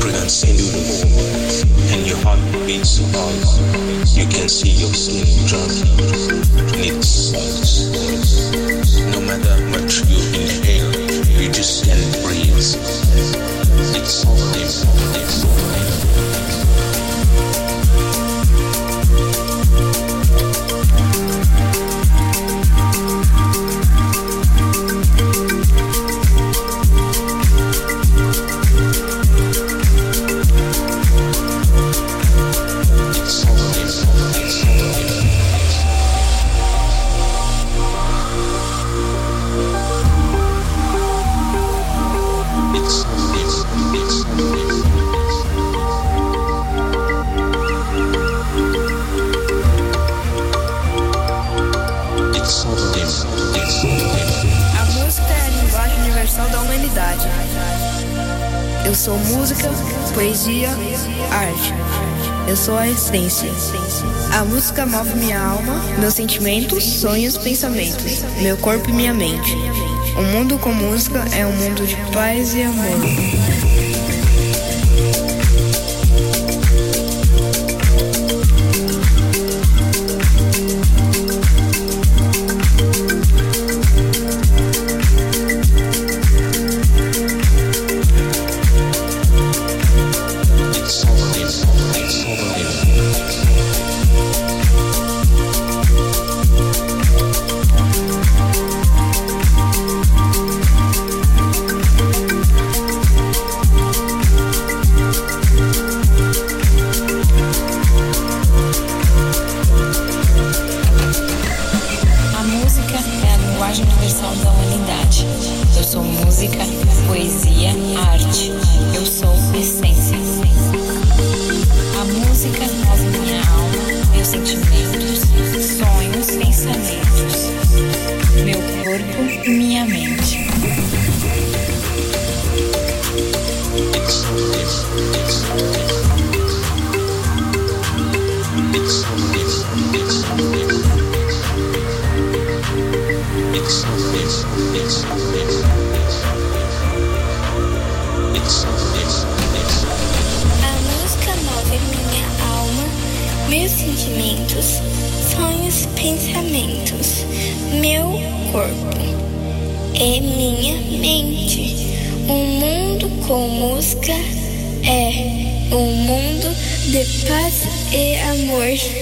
Pronouncing you and your heart beats hard. You can see your skin drunk, and it sucks. No matter much you inhale, you just can't breathe. It's all sou a essência. A música move minha alma, meus sentimentos, sonhos, pensamentos, meu corpo e minha mente. O mundo com música é um mundo de paz e amor. arte. Eu sou música, poesia, arte. Eu sou essência. A música move minha alma, meus sentimentos, sonhos, pensamentos, meu corpo e minha mente. It's a música move minha alma, meus sentimentos, sonhos, pensamentos, meu corpo e minha mente. O mundo com música é um mundo de paz e amor.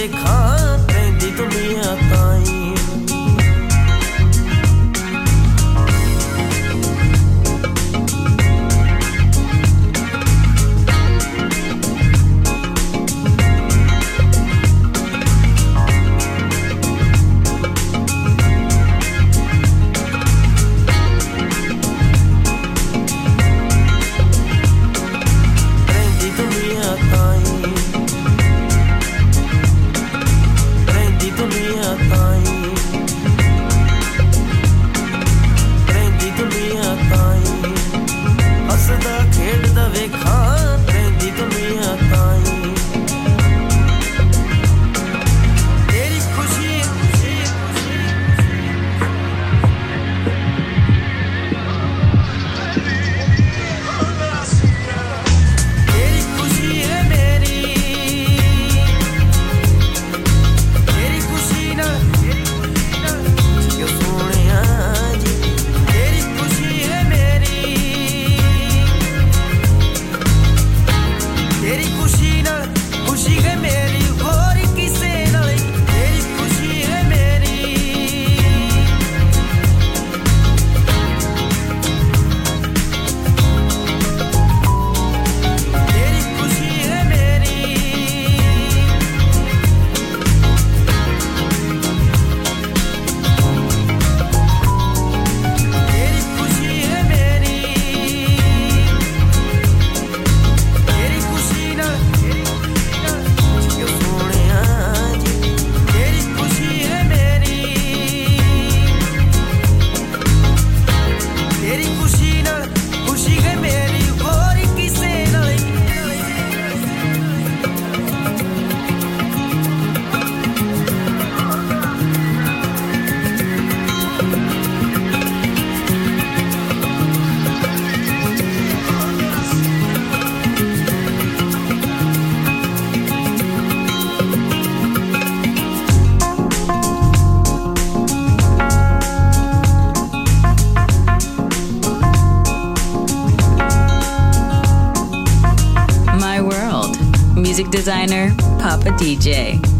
become designer, Papa DJ.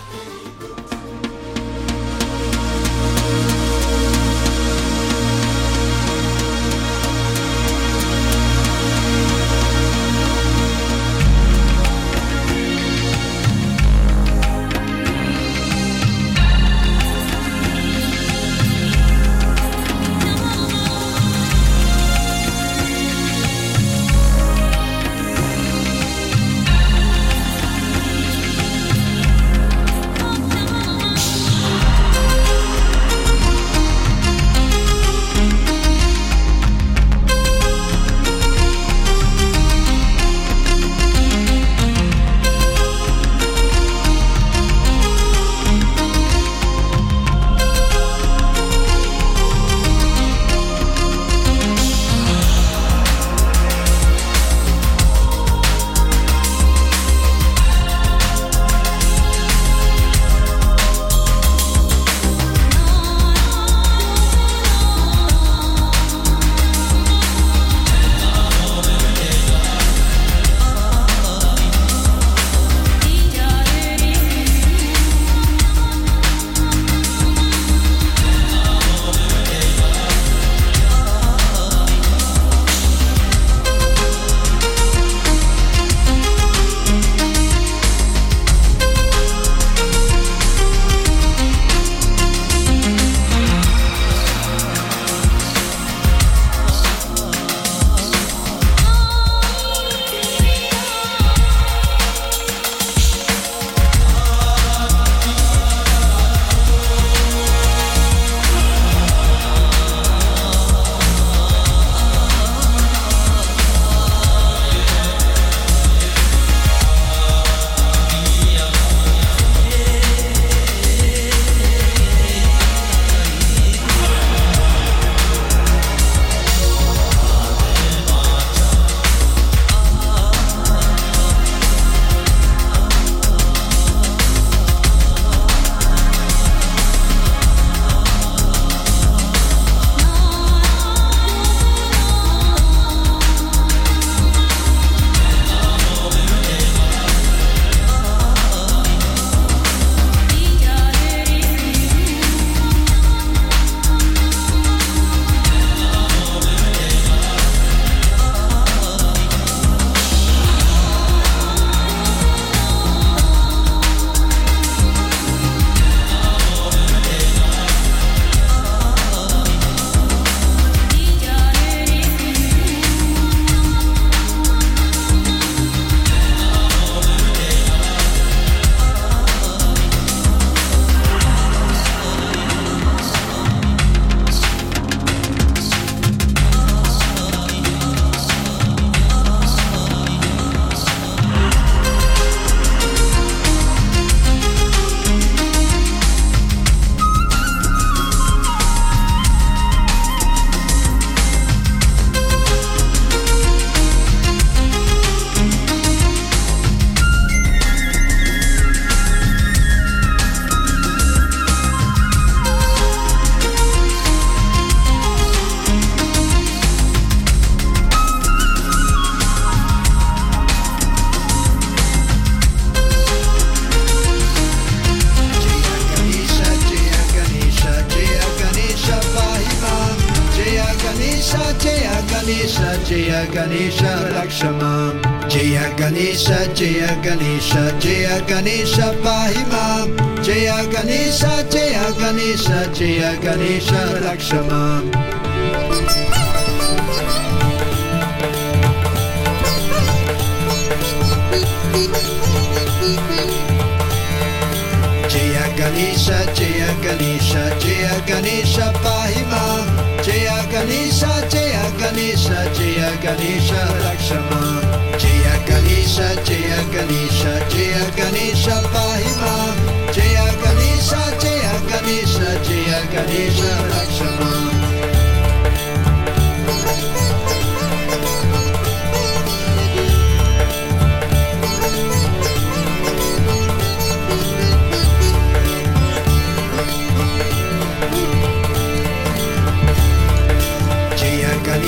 Shema.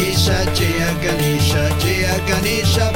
Ganesha, Jaya Ganesha, Jaya Ganesha.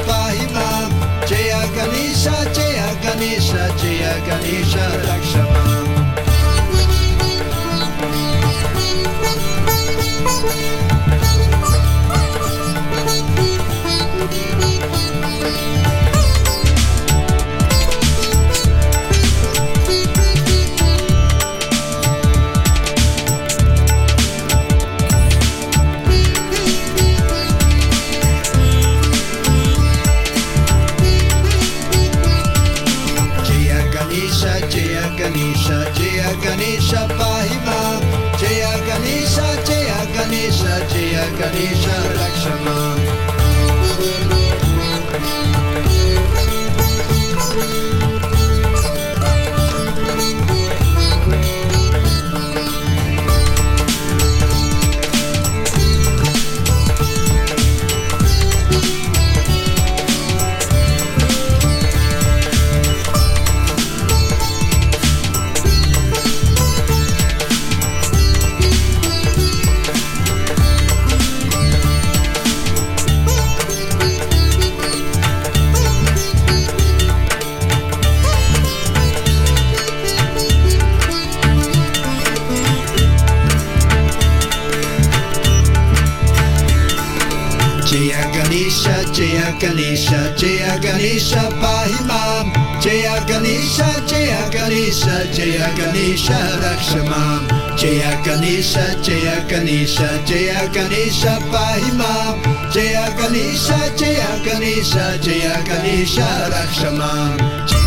Ganesh जय गणेश पाहि माम् जय गणेश जय गणेश जय गणेश रक्ष माम् जय गणेश जय गणेश जय गणेश पाहि माम् जय गणेश जय गणेश जय गणेश रक्ष माम्